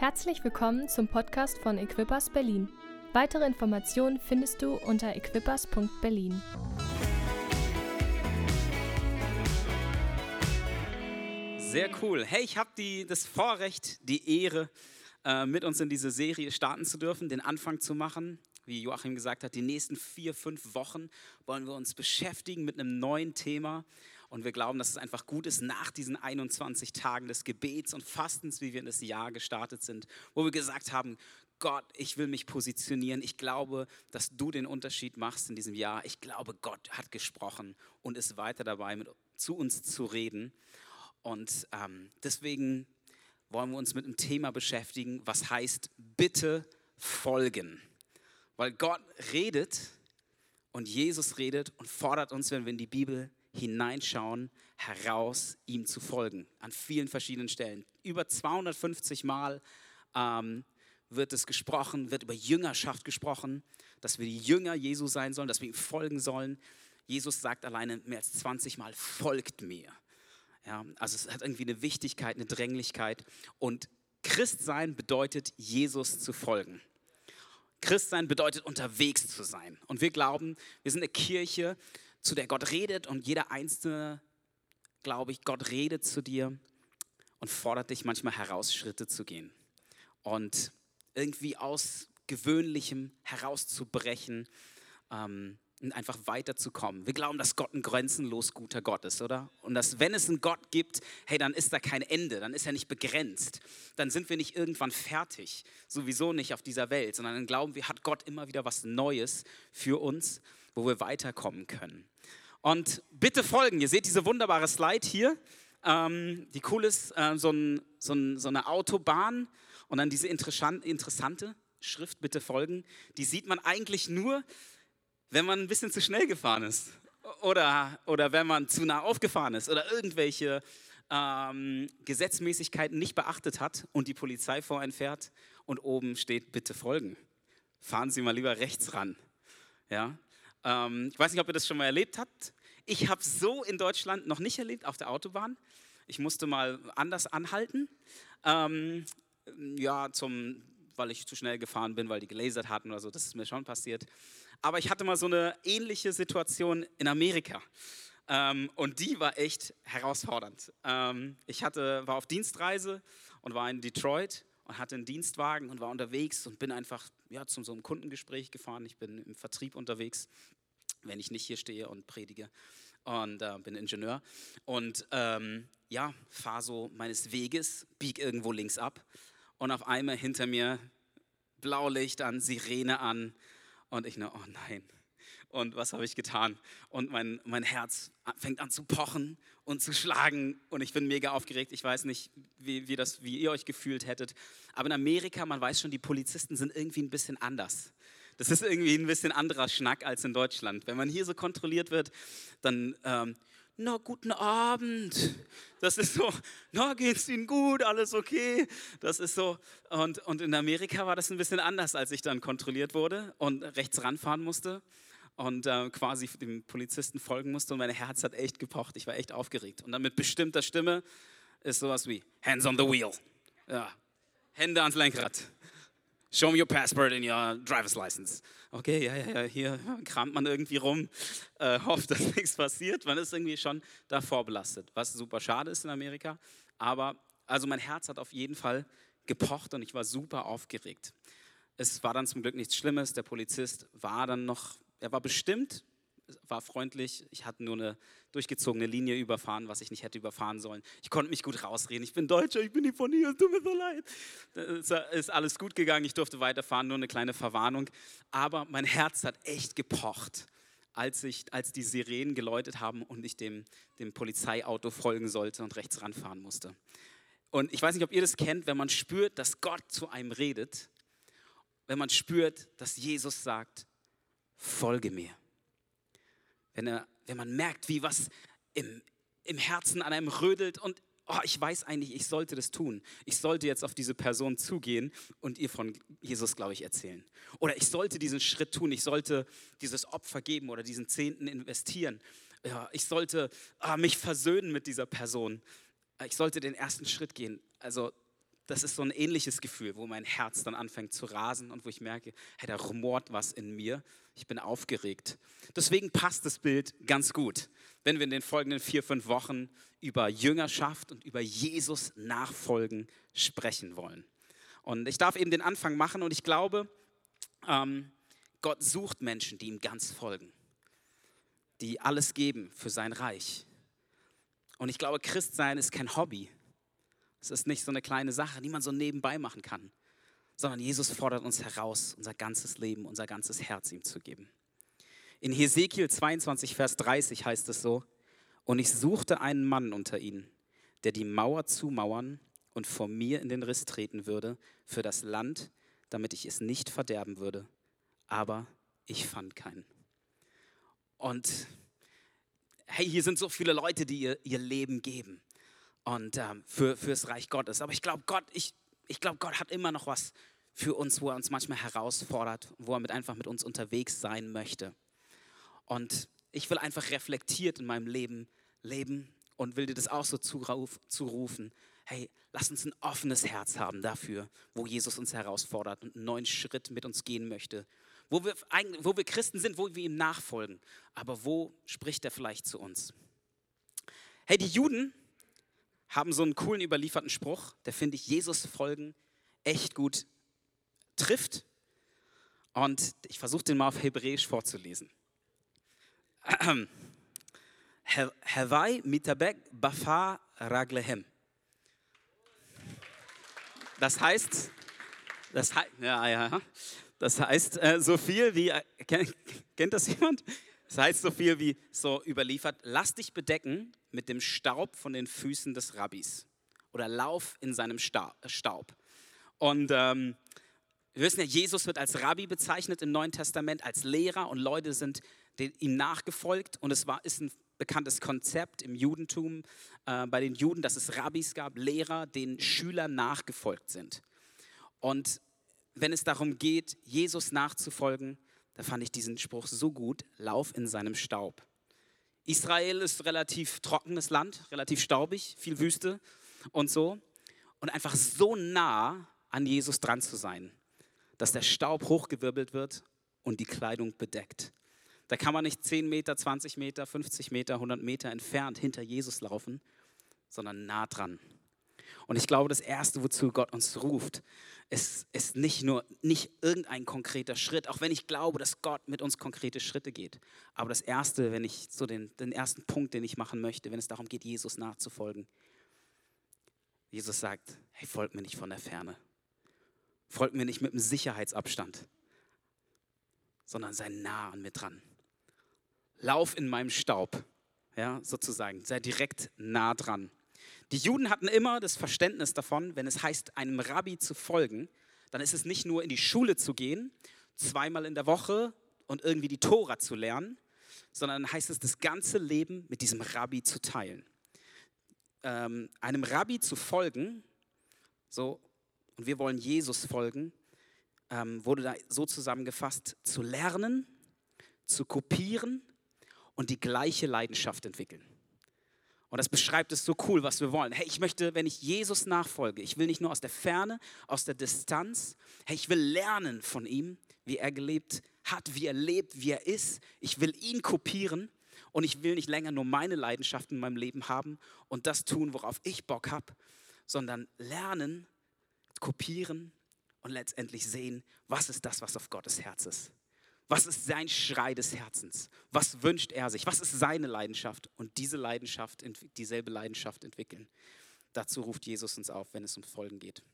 Herzlich willkommen zum Podcast von Equippers Berlin. Weitere Informationen findest du unter equippers.berlin. Sehr cool. Hey, ich habe das Vorrecht, die Ehre, äh, mit uns in diese Serie starten zu dürfen, den Anfang zu machen. Wie Joachim gesagt hat, die nächsten vier, fünf Wochen wollen wir uns beschäftigen mit einem neuen Thema. Und wir glauben, dass es einfach gut ist, nach diesen 21 Tagen des Gebets und Fastens, wie wir in das Jahr gestartet sind, wo wir gesagt haben, Gott, ich will mich positionieren. Ich glaube, dass du den Unterschied machst in diesem Jahr. Ich glaube, Gott hat gesprochen und ist weiter dabei, mit, zu uns zu reden. Und ähm, deswegen wollen wir uns mit einem Thema beschäftigen, was heißt, bitte folgen. Weil Gott redet und Jesus redet und fordert uns, wenn wir in die Bibel hineinschauen, heraus, ihm zu folgen. An vielen verschiedenen Stellen. Über 250 Mal ähm, wird es gesprochen, wird über Jüngerschaft gesprochen, dass wir die Jünger Jesu sein sollen, dass wir ihm folgen sollen. Jesus sagt alleine mehr als 20 Mal, folgt mir. Ja, also es hat irgendwie eine Wichtigkeit, eine Dränglichkeit. Und Christsein bedeutet, Jesus zu folgen. Christsein bedeutet, unterwegs zu sein. Und wir glauben, wir sind eine Kirche, zu der Gott redet und jeder Einzelne, glaube ich, Gott redet zu dir und fordert dich manchmal heraus, Schritte zu gehen und irgendwie aus Gewöhnlichem herauszubrechen ähm, und einfach weiterzukommen. Wir glauben, dass Gott ein grenzenlos guter Gott ist, oder? Und dass wenn es einen Gott gibt, hey, dann ist da kein Ende, dann ist er nicht begrenzt. Dann sind wir nicht irgendwann fertig, sowieso nicht auf dieser Welt, sondern dann glauben wir, hat Gott immer wieder was Neues für uns, wo wir weiterkommen können. Und bitte folgen. Ihr seht diese wunderbare Slide hier, ähm, die cool ist, äh, so, ein, so, ein, so, eine Autobahn und dann diese interessante Schrift, bitte folgen. Die sieht man eigentlich nur, wenn man ein bisschen zu schnell gefahren ist oder, oder wenn man zu nah aufgefahren ist oder irgendwelche ähm, Gesetzmäßigkeiten nicht beachtet hat und die Polizei vor einen fährt und oben steht, bitte folgen. Fahren Sie mal lieber rechts ran. Ja? Ähm, ich weiß nicht, ob ihr das schon mal erlebt habt. Ich habe so in Deutschland noch nicht erlebt auf der Autobahn. Ich musste mal anders anhalten. Ähm, ja, zum, weil ich zu schnell gefahren bin, weil die gelasert hatten oder so. Das ist mir schon passiert. Aber ich hatte mal so eine ähnliche Situation in Amerika. Ähm, und die war echt herausfordernd. Ähm, ich hatte, war auf Dienstreise und war in Detroit und hatte einen Dienstwagen und war unterwegs und bin einfach ja, zu so einem Kundengespräch gefahren. Ich bin im Vertrieb unterwegs, wenn ich nicht hier stehe und predige und äh, bin Ingenieur. Und ähm, ja, fahre so meines Weges, bieg irgendwo links ab und auf einmal hinter mir Blaulicht an, Sirene an und ich nur, oh nein. Und was habe ich getan? Und mein, mein Herz fängt an zu pochen und zu schlagen und ich bin mega aufgeregt. Ich weiß nicht, wie, wie, das, wie ihr euch gefühlt hättet. Aber in Amerika, man weiß schon, die Polizisten sind irgendwie ein bisschen anders. Das ist irgendwie ein bisschen anderer Schnack als in Deutschland. Wenn man hier so kontrolliert wird, dann, ähm, na, guten Abend. Das ist so, na, geht's Ihnen gut, alles okay. Das ist so, und, und in Amerika war das ein bisschen anders, als ich dann kontrolliert wurde und rechts ranfahren musste und äh, quasi dem Polizisten folgen musste und mein Herz hat echt gepocht. Ich war echt aufgeregt. Und dann mit bestimmter Stimme ist sowas wie Hands on the wheel. Ja. Hände ans Lenkrad. Show me your passport and your driver's license. Okay, ja, ja, ja, hier kramt man irgendwie rum, äh, hofft, dass nichts passiert. Man ist irgendwie schon davor belastet, was super schade ist in Amerika. Aber also mein Herz hat auf jeden Fall gepocht und ich war super aufgeregt. Es war dann zum Glück nichts Schlimmes. Der Polizist war dann noch er war bestimmt, war freundlich. Ich hatte nur eine durchgezogene Linie überfahren, was ich nicht hätte überfahren sollen. Ich konnte mich gut rausreden. Ich bin Deutscher, ich bin nicht von hier, es tut mir so leid. Es ist alles gut gegangen, ich durfte weiterfahren, nur eine kleine Verwarnung. Aber mein Herz hat echt gepocht, als, ich, als die Sirenen geläutet haben und ich dem, dem Polizeiauto folgen sollte und rechts ranfahren musste. Und ich weiß nicht, ob ihr das kennt, wenn man spürt, dass Gott zu einem redet, wenn man spürt, dass Jesus sagt, folge mir. Wenn, er, wenn man merkt, wie was im, im Herzen an einem rödelt und oh, ich weiß eigentlich, ich sollte das tun. Ich sollte jetzt auf diese Person zugehen und ihr von Jesus, glaube ich, erzählen. Oder ich sollte diesen Schritt tun, ich sollte dieses Opfer geben oder diesen Zehnten investieren. Ja, ich sollte ah, mich versöhnen mit dieser Person. Ich sollte den ersten Schritt gehen. Also das ist so ein ähnliches Gefühl, wo mein Herz dann anfängt zu rasen und wo ich merke, hey, da rumort was in mir. Ich bin aufgeregt. Deswegen passt das Bild ganz gut, wenn wir in den folgenden vier, fünf Wochen über Jüngerschaft und über Jesus nachfolgen sprechen wollen. Und ich darf eben den Anfang machen und ich glaube, ähm, Gott sucht Menschen, die ihm ganz folgen, die alles geben für sein Reich. Und ich glaube, Christsein ist kein Hobby. Es ist nicht so eine kleine Sache, die man so nebenbei machen kann, sondern Jesus fordert uns heraus, unser ganzes Leben, unser ganzes Herz ihm zu geben. In Hesekiel 22, Vers 30 heißt es so, und ich suchte einen Mann unter ihnen, der die Mauer zumauern und vor mir in den Riss treten würde für das Land, damit ich es nicht verderben würde. Aber ich fand keinen. Und hey, hier sind so viele Leute, die ihr, ihr Leben geben und ähm, für fürs Reich Gottes. Aber ich glaube, Gott, ich, ich glaube, Gott hat immer noch was für uns, wo er uns manchmal herausfordert, wo er mit einfach mit uns unterwegs sein möchte. Und ich will einfach reflektiert in meinem Leben leben und will dir das auch so zurufen. Hey, lass uns ein offenes Herz haben dafür, wo Jesus uns herausfordert und einen neuen Schritt mit uns gehen möchte. Wo wir, wo wir Christen sind, wo wir ihm nachfolgen. Aber wo spricht er vielleicht zu uns? Hey, die Juden haben so einen coolen überlieferten Spruch, der finde ich Jesus folgen echt gut trifft. Und ich versuche den mal auf Hebräisch vorzulesen. Hawai mitabek bafa raglehem. Das heißt, das, ja, ja, das heißt äh, so viel wie, äh, kennt, kennt das jemand? Das heißt so viel wie so überliefert, lass dich bedecken mit dem Staub von den Füßen des Rabbis oder lauf in seinem Staub. Und ähm, wir wissen ja, Jesus wird als Rabbi bezeichnet im Neuen Testament, als Lehrer und Leute sind ihm nachgefolgt und es war, ist ein bekanntes Konzept im Judentum äh, bei den Juden, dass es Rabbis gab, Lehrer, denen Schüler nachgefolgt sind. Und wenn es darum geht, Jesus nachzufolgen, da fand ich diesen Spruch so gut, lauf in seinem Staub. Israel ist relativ trockenes Land, relativ staubig, viel Wüste und so. Und einfach so nah an Jesus dran zu sein, dass der Staub hochgewirbelt wird und die Kleidung bedeckt. Da kann man nicht 10 Meter, 20 Meter, 50 Meter, 100 Meter entfernt hinter Jesus laufen, sondern nah dran. Und ich glaube, das Erste, wozu Gott uns ruft, ist, ist nicht nur nicht irgendein konkreter Schritt, auch wenn ich glaube, dass Gott mit uns konkrete Schritte geht. Aber das Erste, wenn ich so den, den ersten Punkt, den ich machen möchte, wenn es darum geht, Jesus nachzufolgen, Jesus sagt, hey, folgt mir nicht von der Ferne. Folgt mir nicht mit einem Sicherheitsabstand, sondern sei nah an mir dran. Lauf in meinem Staub, ja, sozusagen, sei direkt nah dran. Die Juden hatten immer das Verständnis davon, wenn es heißt, einem Rabbi zu folgen, dann ist es nicht nur in die Schule zu gehen, zweimal in der Woche und irgendwie die Tora zu lernen, sondern dann heißt es, das ganze Leben mit diesem Rabbi zu teilen. Ähm, einem Rabbi zu folgen, so, und wir wollen Jesus folgen, ähm, wurde da so zusammengefasst, zu lernen, zu kopieren und die gleiche Leidenschaft entwickeln. Und das beschreibt es so cool, was wir wollen. Hey, ich möchte, wenn ich Jesus nachfolge, ich will nicht nur aus der Ferne, aus der Distanz, hey, ich will lernen von ihm, wie er gelebt hat, wie er lebt, wie er ist. Ich will ihn kopieren und ich will nicht länger nur meine Leidenschaft in meinem Leben haben und das tun, worauf ich Bock habe, sondern lernen, kopieren und letztendlich sehen, was ist das, was auf Gottes Herz ist. Was ist sein Schrei des Herzens? Was wünscht er sich? Was ist seine Leidenschaft? Und diese Leidenschaft, dieselbe Leidenschaft entwickeln. Dazu ruft Jesus uns auf, wenn es um Folgen geht.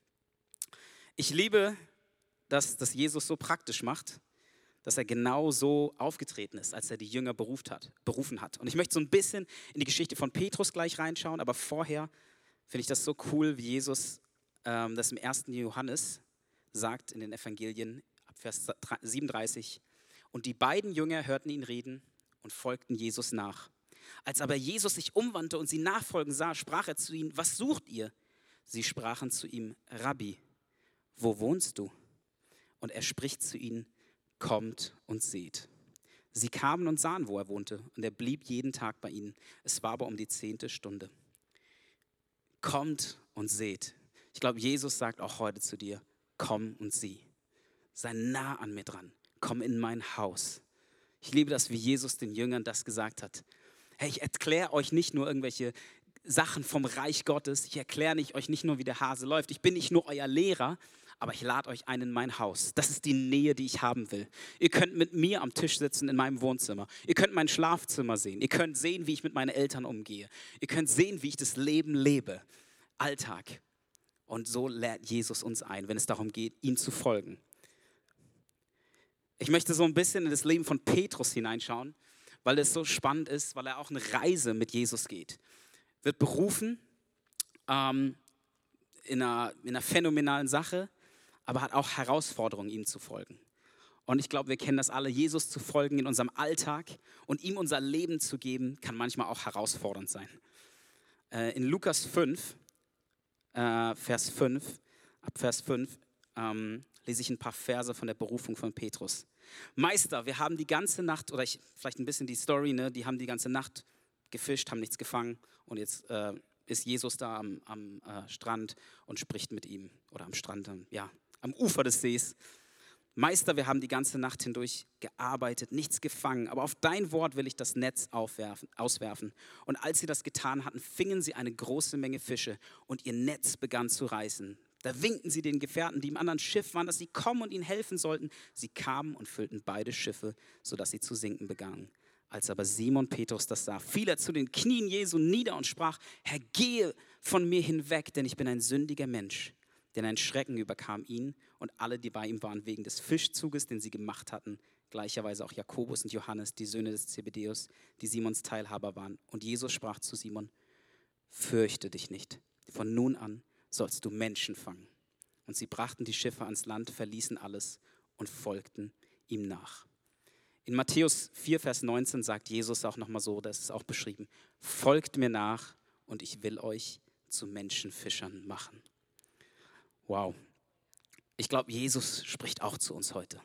Ich liebe, dass, dass Jesus so praktisch macht, dass er genau so aufgetreten ist, als er die Jünger beruft hat, berufen hat. Und ich möchte so ein bisschen in die Geschichte von Petrus gleich reinschauen, aber vorher finde ich das so cool, wie Jesus das im 1. Johannes sagt in den Evangelien, ab Vers 37. Und die beiden Jünger hörten ihn reden und folgten Jesus nach. Als aber Jesus sich umwandte und sie nachfolgen sah, sprach er zu ihnen, was sucht ihr? Sie sprachen zu ihm, Rabbi, wo wohnst du? Und er spricht zu ihnen, kommt und seht. Sie kamen und sahen, wo er wohnte, und er blieb jeden Tag bei ihnen. Es war aber um die zehnte Stunde. Kommt und seht. Ich glaube, Jesus sagt auch heute zu dir, komm und sieh. Sei nah an mir dran. Komm in mein Haus. Ich liebe das, wie Jesus den Jüngern das gesagt hat. Hey, ich erkläre euch nicht nur irgendwelche Sachen vom Reich Gottes. Ich erkläre euch nicht nur, wie der Hase läuft. Ich bin nicht nur euer Lehrer, aber ich lade euch ein in mein Haus. Das ist die Nähe, die ich haben will. Ihr könnt mit mir am Tisch sitzen in meinem Wohnzimmer. Ihr könnt mein Schlafzimmer sehen. Ihr könnt sehen, wie ich mit meinen Eltern umgehe. Ihr könnt sehen, wie ich das Leben lebe. Alltag. Und so lädt Jesus uns ein, wenn es darum geht, ihm zu folgen. Ich möchte so ein bisschen in das Leben von Petrus hineinschauen, weil es so spannend ist, weil er auch eine Reise mit Jesus geht. Wird berufen ähm, in, einer, in einer phänomenalen Sache, aber hat auch Herausforderungen, ihm zu folgen. Und ich glaube, wir kennen das alle. Jesus zu folgen in unserem Alltag und ihm unser Leben zu geben, kann manchmal auch herausfordernd sein. Äh, in Lukas 5, äh, Vers 5, ab Vers 5, ähm, lese ich ein paar Verse von der Berufung von Petrus. Meister, wir haben die ganze Nacht, oder ich, vielleicht ein bisschen die Story, ne, die haben die ganze Nacht gefischt, haben nichts gefangen und jetzt äh, ist Jesus da am, am äh, Strand und spricht mit ihm, oder am Strand, ja, am Ufer des Sees. Meister, wir haben die ganze Nacht hindurch gearbeitet, nichts gefangen, aber auf dein Wort will ich das Netz aufwerfen, auswerfen. Und als sie das getan hatten, fingen sie eine große Menge Fische und ihr Netz begann zu reißen. Da winkten sie den Gefährten, die im anderen Schiff waren, dass sie kommen und ihnen helfen sollten. Sie kamen und füllten beide Schiffe, sodass sie zu sinken begannen. Als aber Simon Petrus das sah, fiel er zu den Knien Jesu nieder und sprach, Herr, gehe von mir hinweg, denn ich bin ein sündiger Mensch. Denn ein Schrecken überkam ihn und alle, die bei ihm waren, wegen des Fischzuges, den sie gemacht hatten, gleicherweise auch Jakobus und Johannes, die Söhne des Zebedeus, die Simons Teilhaber waren. Und Jesus sprach zu Simon, fürchte dich nicht, von nun an sollst du Menschen fangen. Und sie brachten die Schiffe ans Land, verließen alles und folgten ihm nach. In Matthäus 4, Vers 19 sagt Jesus auch nochmal so, das ist auch beschrieben, folgt mir nach und ich will euch zu Menschenfischern machen. Wow. Ich glaube, Jesus spricht auch zu uns heute.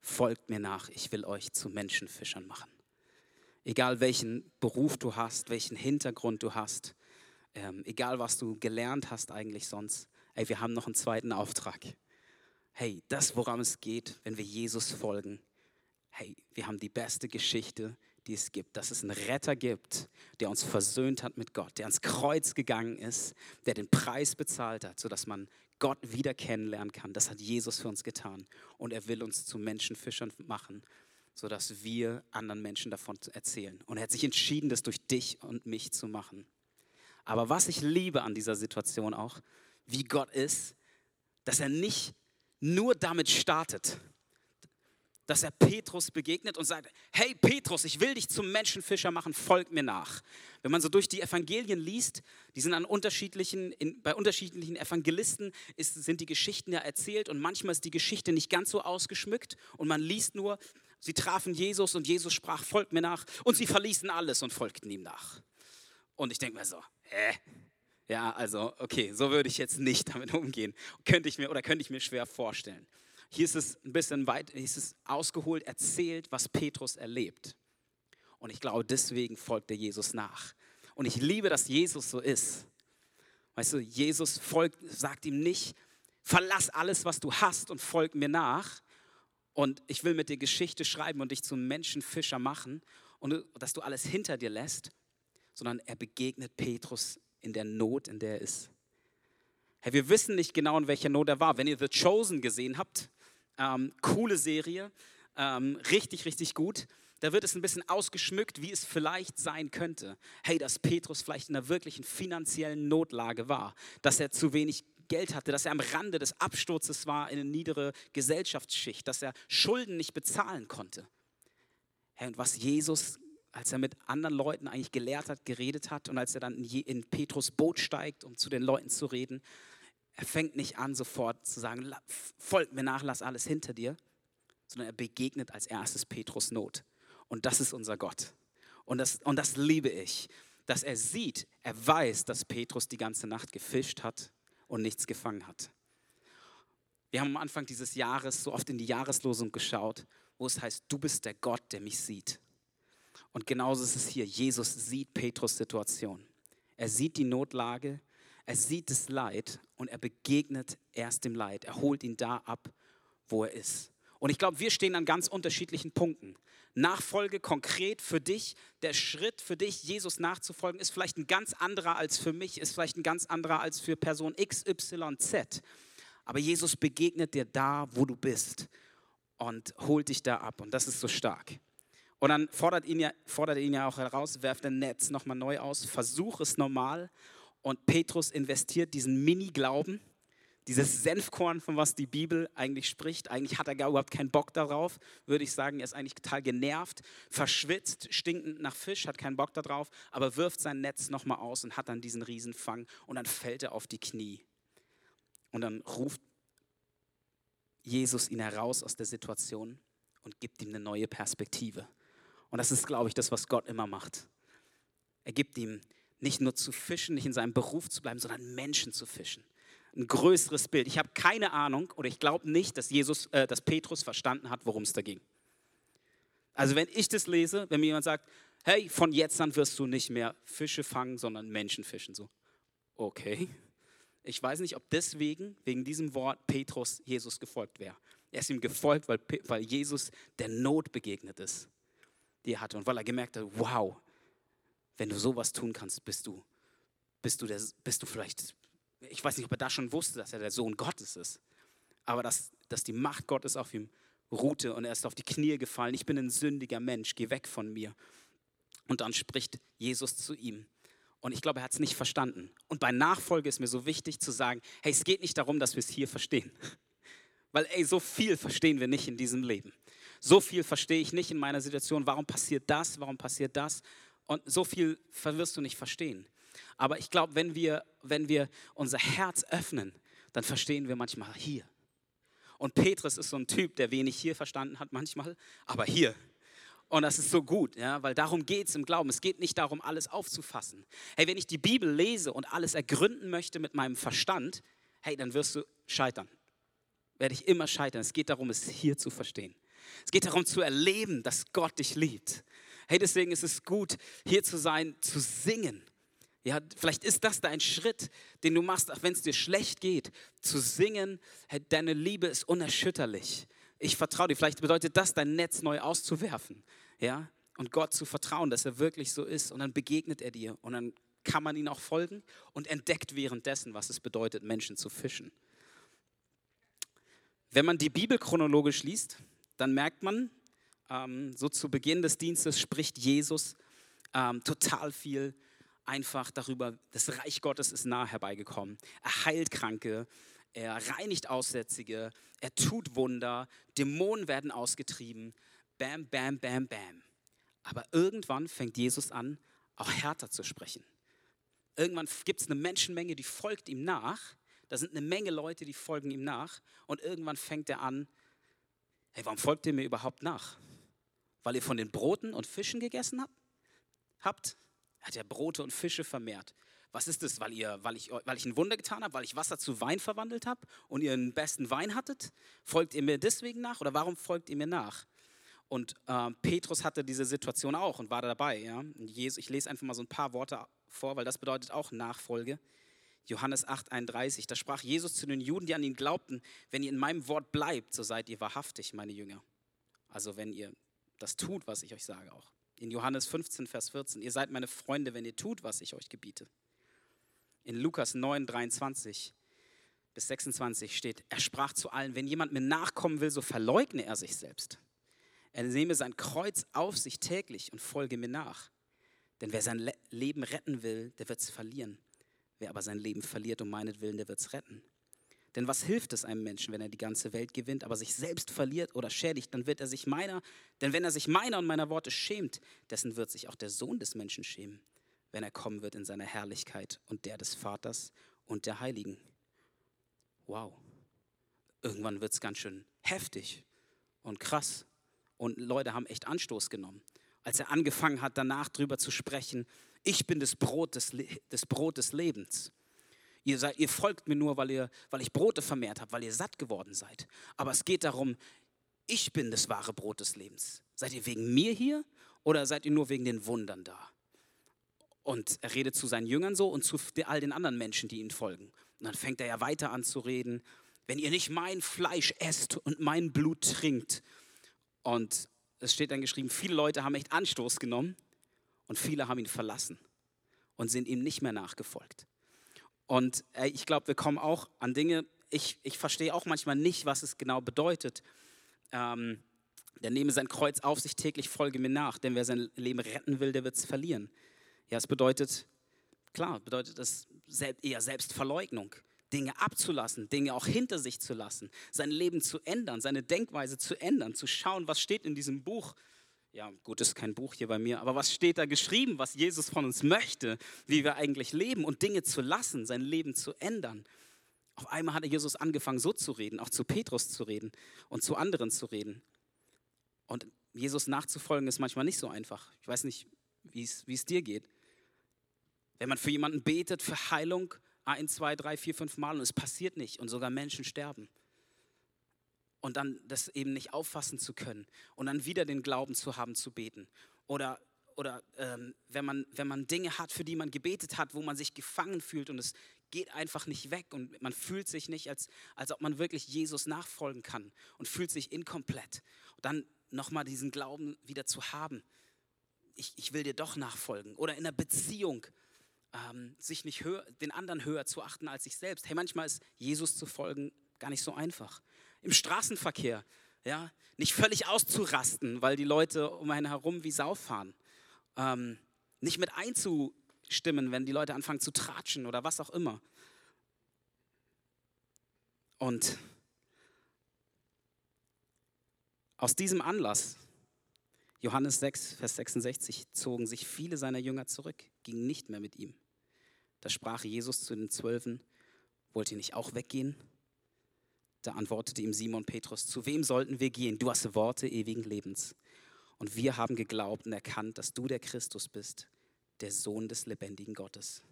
Folgt mir nach, ich will euch zu Menschenfischern machen. Egal welchen Beruf du hast, welchen Hintergrund du hast, ähm, egal was du gelernt hast eigentlich sonst, ey, wir haben noch einen zweiten Auftrag. Hey, das, woran es geht, wenn wir Jesus folgen, hey, wir haben die beste Geschichte, die es gibt, dass es einen Retter gibt, der uns versöhnt hat mit Gott, der ans Kreuz gegangen ist, der den Preis bezahlt hat, sodass man Gott wieder kennenlernen kann. Das hat Jesus für uns getan. Und er will uns zu Menschenfischern machen, sodass wir anderen Menschen davon erzählen. Und er hat sich entschieden, das durch dich und mich zu machen. Aber was ich liebe an dieser Situation auch, wie Gott ist, dass er nicht nur damit startet, dass er Petrus begegnet und sagt, hey Petrus, ich will dich zum Menschenfischer machen, folg mir nach. Wenn man so durch die Evangelien liest, die sind an unterschiedlichen, in, bei unterschiedlichen Evangelisten ist, sind die Geschichten ja erzählt und manchmal ist die Geschichte nicht ganz so ausgeschmückt und man liest nur, sie trafen Jesus und Jesus sprach, folgt mir nach und sie verließen alles und folgten ihm nach. Und ich denke mir so, hä? Ja, also, okay, so würde ich jetzt nicht damit umgehen. Könnte ich mir oder könnte ich mir schwer vorstellen. Hier ist es ein bisschen weit, hier ist es ausgeholt, erzählt, was Petrus erlebt. Und ich glaube, deswegen folgt er Jesus nach. Und ich liebe, dass Jesus so ist. Weißt du, Jesus folgt, sagt ihm nicht, verlass alles, was du hast und folg mir nach. Und ich will mit dir Geschichte schreiben und dich zum Menschenfischer machen und dass du alles hinter dir lässt, sondern er begegnet Petrus in der Not, in der er ist. Hey, wir wissen nicht genau, in welcher Not er war. Wenn ihr The Chosen gesehen habt, ähm, coole Serie, ähm, richtig, richtig gut. Da wird es ein bisschen ausgeschmückt, wie es vielleicht sein könnte. Hey, dass Petrus vielleicht in einer wirklichen finanziellen Notlage war, dass er zu wenig Geld hatte, dass er am Rande des Absturzes war in eine niedere Gesellschaftsschicht, dass er Schulden nicht bezahlen konnte. Hey, und was Jesus als er mit anderen Leuten eigentlich gelehrt hat, geredet hat und als er dann in Petrus Boot steigt, um zu den Leuten zu reden, er fängt nicht an, sofort zu sagen, folgt mir nach, lass alles hinter dir, sondern er begegnet als erstes Petrus Not. Und das ist unser Gott. Und das, und das liebe ich, dass er sieht, er weiß, dass Petrus die ganze Nacht gefischt hat und nichts gefangen hat. Wir haben am Anfang dieses Jahres so oft in die Jahreslosung geschaut, wo es heißt, du bist der Gott, der mich sieht. Und genauso ist es hier. Jesus sieht Petrus Situation. Er sieht die Notlage. Er sieht das Leid und er begegnet erst dem Leid. Er holt ihn da ab, wo er ist. Und ich glaube, wir stehen an ganz unterschiedlichen Punkten. Nachfolge konkret für dich, der Schritt für dich, Jesus nachzufolgen, ist vielleicht ein ganz anderer als für mich, ist vielleicht ein ganz anderer als für Person X, Y, Z. Aber Jesus begegnet dir da, wo du bist und holt dich da ab. Und das ist so stark. Und dann fordert, ihn ja, fordert ihn ja auch heraus, werft dein Netz nochmal neu aus, versuch es normal. Und Petrus investiert diesen Mini-Glauben dieses Senfkorn, von was die Bibel eigentlich spricht. Eigentlich hat er gar überhaupt keinen Bock darauf, würde ich sagen. Er ist eigentlich total genervt, verschwitzt, stinkend nach Fisch, hat keinen Bock darauf, aber wirft sein Netz nochmal aus und hat dann diesen Riesenfang und dann fällt er auf die Knie. Und dann ruft Jesus ihn heraus aus der Situation und gibt ihm eine neue Perspektive. Und das ist, glaube ich, das, was Gott immer macht. Er gibt ihm nicht nur zu fischen, nicht in seinem Beruf zu bleiben, sondern Menschen zu fischen ein größeres Bild. Ich habe keine Ahnung oder ich glaube nicht, dass, Jesus, äh, dass Petrus verstanden hat, worum es da ging. Also wenn ich das lese, wenn mir jemand sagt, hey, von jetzt an wirst du nicht mehr Fische fangen, sondern Menschen fischen, so, okay. Ich weiß nicht, ob deswegen, wegen diesem Wort, Petrus Jesus gefolgt wäre. Er ist ihm gefolgt, weil, weil Jesus der Not begegnet ist, die er hatte und weil er gemerkt hat, wow, wenn du sowas tun kannst, bist du, bist du, der, bist du vielleicht ich weiß nicht, ob er da schon wusste, dass er der Sohn Gottes ist, aber dass, dass die Macht Gottes auf ihm ruhte und er ist auf die Knie gefallen. Ich bin ein sündiger Mensch, geh weg von mir. Und dann spricht Jesus zu ihm. Und ich glaube, er hat es nicht verstanden. Und bei Nachfolge ist mir so wichtig zu sagen, hey, es geht nicht darum, dass wir es hier verstehen. Weil, ey, so viel verstehen wir nicht in diesem Leben. So viel verstehe ich nicht in meiner Situation. Warum passiert das? Warum passiert das? Und so viel wirst du nicht verstehen. Aber ich glaube, wenn wir, wenn wir unser Herz öffnen, dann verstehen wir manchmal hier. Und Petrus ist so ein Typ, der wenig hier verstanden hat manchmal, aber hier. Und das ist so gut, ja, weil darum geht es im Glauben. Es geht nicht darum, alles aufzufassen. Hey, wenn ich die Bibel lese und alles ergründen möchte mit meinem Verstand, hey, dann wirst du scheitern. Werde ich immer scheitern. Es geht darum, es hier zu verstehen. Es geht darum zu erleben, dass Gott dich liebt. Hey, deswegen ist es gut, hier zu sein, zu singen. Ja, vielleicht ist das dein Schritt, den du machst, auch wenn es dir schlecht geht, zu singen, hey, deine Liebe ist unerschütterlich. Ich vertraue dir. Vielleicht bedeutet das, dein Netz neu auszuwerfen. Ja, und Gott zu vertrauen, dass er wirklich so ist. Und dann begegnet er dir. Und dann kann man ihn auch folgen und entdeckt währenddessen, was es bedeutet, Menschen zu fischen. Wenn man die Bibel chronologisch liest, dann merkt man, ähm, so zu Beginn des Dienstes spricht Jesus ähm, total viel einfach darüber, das Reich Gottes ist nahe herbeigekommen. Er heilt Kranke, er reinigt Aussätzige, er tut Wunder, Dämonen werden ausgetrieben. Bam, bam, bam, bam. Aber irgendwann fängt Jesus an, auch härter zu sprechen. Irgendwann gibt es eine Menschenmenge, die folgt ihm nach. Da sind eine Menge Leute, die folgen ihm nach. Und irgendwann fängt er an, hey, warum folgt ihr mir überhaupt nach? Weil ihr von den Broten und Fischen gegessen habt? habt? hat er Brote und Fische vermehrt. Was ist das, weil, weil, ich, weil ich ein Wunder getan habe, weil ich Wasser zu Wein verwandelt habe und ihr den besten Wein hattet? Folgt ihr mir deswegen nach oder warum folgt ihr mir nach? Und äh, Petrus hatte diese Situation auch und war dabei. Ja? Jesus, ich lese einfach mal so ein paar Worte vor, weil das bedeutet auch Nachfolge. Johannes 8,31, da sprach Jesus zu den Juden, die an ihn glaubten, wenn ihr in meinem Wort bleibt, so seid ihr wahrhaftig, meine Jünger. Also wenn ihr das tut, was ich euch sage auch in Johannes 15, Vers 14, ihr seid meine Freunde, wenn ihr tut, was ich euch gebiete. In Lukas 9, 23 bis 26 steht, er sprach zu allen, wenn jemand mir nachkommen will, so verleugne er sich selbst. Er nehme sein Kreuz auf sich täglich und folge mir nach. Denn wer sein Le Leben retten will, der wird es verlieren. Wer aber sein Leben verliert um meinetwillen, der wird es retten. Denn was hilft es einem Menschen, wenn er die ganze Welt gewinnt, aber sich selbst verliert oder schädigt, dann wird er sich meiner, denn wenn er sich meiner und meiner Worte schämt, dessen wird sich auch der Sohn des Menschen schämen, wenn er kommen wird in seiner Herrlichkeit und der des Vaters und der Heiligen. Wow. Irgendwann wird es ganz schön heftig und krass. Und Leute haben echt Anstoß genommen. Als er angefangen hat, danach drüber zu sprechen, ich bin das Brot des, des Brot des Lebens. Ihr, seid, ihr folgt mir nur, weil, ihr, weil ich Brote vermehrt habe, weil ihr satt geworden seid. Aber es geht darum, ich bin das wahre Brot des Lebens. Seid ihr wegen mir hier oder seid ihr nur wegen den Wundern da? Und er redet zu seinen Jüngern so und zu all den anderen Menschen, die ihm folgen. Und dann fängt er ja weiter an zu reden. Wenn ihr nicht mein Fleisch esst und mein Blut trinkt. Und es steht dann geschrieben, viele Leute haben echt Anstoß genommen und viele haben ihn verlassen und sind ihm nicht mehr nachgefolgt. Und ich glaube, wir kommen auch an Dinge, ich, ich verstehe auch manchmal nicht, was es genau bedeutet. Ähm, der nehme sein Kreuz auf sich täglich, folge mir nach, denn wer sein Leben retten will, der wird es verlieren. Ja, es bedeutet, klar, bedeutet es eher Selbstverleugnung, Dinge abzulassen, Dinge auch hinter sich zu lassen, sein Leben zu ändern, seine Denkweise zu ändern, zu schauen, was steht in diesem Buch. Ja, gut, ist kein Buch hier bei mir, aber was steht da geschrieben, was Jesus von uns möchte, wie wir eigentlich leben und Dinge zu lassen, sein Leben zu ändern. Auf einmal hat Jesus angefangen, so zu reden, auch zu Petrus zu reden und zu anderen zu reden. Und Jesus nachzufolgen ist manchmal nicht so einfach. Ich weiß nicht, wie es dir geht. Wenn man für jemanden betet, für Heilung, ein, zwei, drei, vier, fünf Mal und es passiert nicht und sogar Menschen sterben. Und dann das eben nicht auffassen zu können und dann wieder den Glauben zu haben zu beten. Oder, oder ähm, wenn, man, wenn man Dinge hat, für die man gebetet hat, wo man sich gefangen fühlt und es geht einfach nicht weg und man fühlt sich nicht, als, als ob man wirklich Jesus nachfolgen kann und fühlt sich inkomplett. Und dann nochmal diesen Glauben wieder zu haben. Ich, ich will dir doch nachfolgen. Oder in einer Beziehung ähm, sich nicht höher, den anderen höher zu achten als sich selbst. Hey, manchmal ist Jesus zu folgen gar nicht so einfach. Im Straßenverkehr, ja, nicht völlig auszurasten, weil die Leute um einen herum wie Sau fahren. Ähm, nicht mit einzustimmen, wenn die Leute anfangen zu tratschen oder was auch immer. Und aus diesem Anlass Johannes 6, Vers 66 zogen sich viele seiner Jünger zurück, gingen nicht mehr mit ihm. Da sprach Jesus zu den Zwölfen, wollt ihr nicht auch weggehen? Da antwortete ihm Simon Petrus, zu wem sollten wir gehen? Du hast Worte ewigen Lebens. Und wir haben geglaubt und erkannt, dass du der Christus bist, der Sohn des lebendigen Gottes.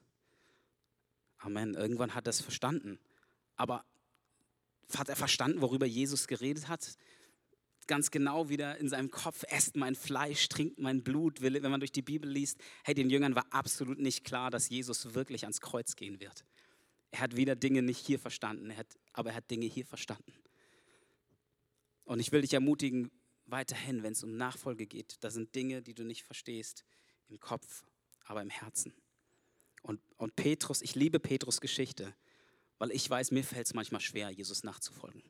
Amen. Irgendwann hat er es verstanden. Aber hat er verstanden, worüber Jesus geredet hat? ganz genau wieder in seinem Kopf, esst mein Fleisch, trinkt mein Blut. Wenn man durch die Bibel liest, hey, den Jüngern war absolut nicht klar, dass Jesus wirklich ans Kreuz gehen wird. Er hat wieder Dinge nicht hier verstanden, er hat, aber er hat Dinge hier verstanden. Und ich will dich ermutigen, weiterhin, wenn es um Nachfolge geht, da sind Dinge, die du nicht verstehst, im Kopf, aber im Herzen. Und, und Petrus, ich liebe Petrus Geschichte, weil ich weiß, mir fällt es manchmal schwer, Jesus nachzufolgen.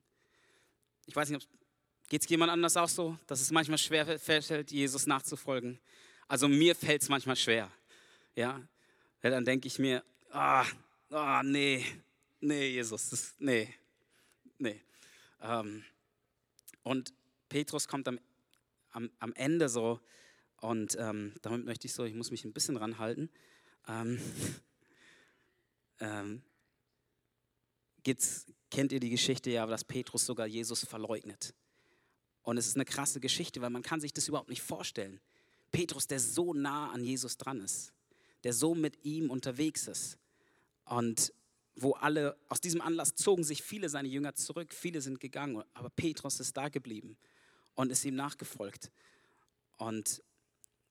Ich weiß nicht, Geht es jemand anders auch so, dass es manchmal schwer fällt, Jesus nachzufolgen? Also mir fällt es manchmal schwer. Ja? ja dann denke ich mir, ah, oh, oh, nee, nee, Jesus, das, nee, nee. Ähm, und Petrus kommt am, am, am Ende so, und ähm, damit möchte ich so, ich muss mich ein bisschen ranhalten. Ähm, ähm, kennt ihr die Geschichte ja, dass Petrus sogar Jesus verleugnet? Und es ist eine krasse Geschichte, weil man kann sich das überhaupt nicht vorstellen. Petrus, der so nah an Jesus dran ist, der so mit ihm unterwegs ist. Und wo alle, aus diesem Anlass zogen sich viele seiner Jünger zurück, viele sind gegangen, aber Petrus ist da geblieben und ist ihm nachgefolgt. Und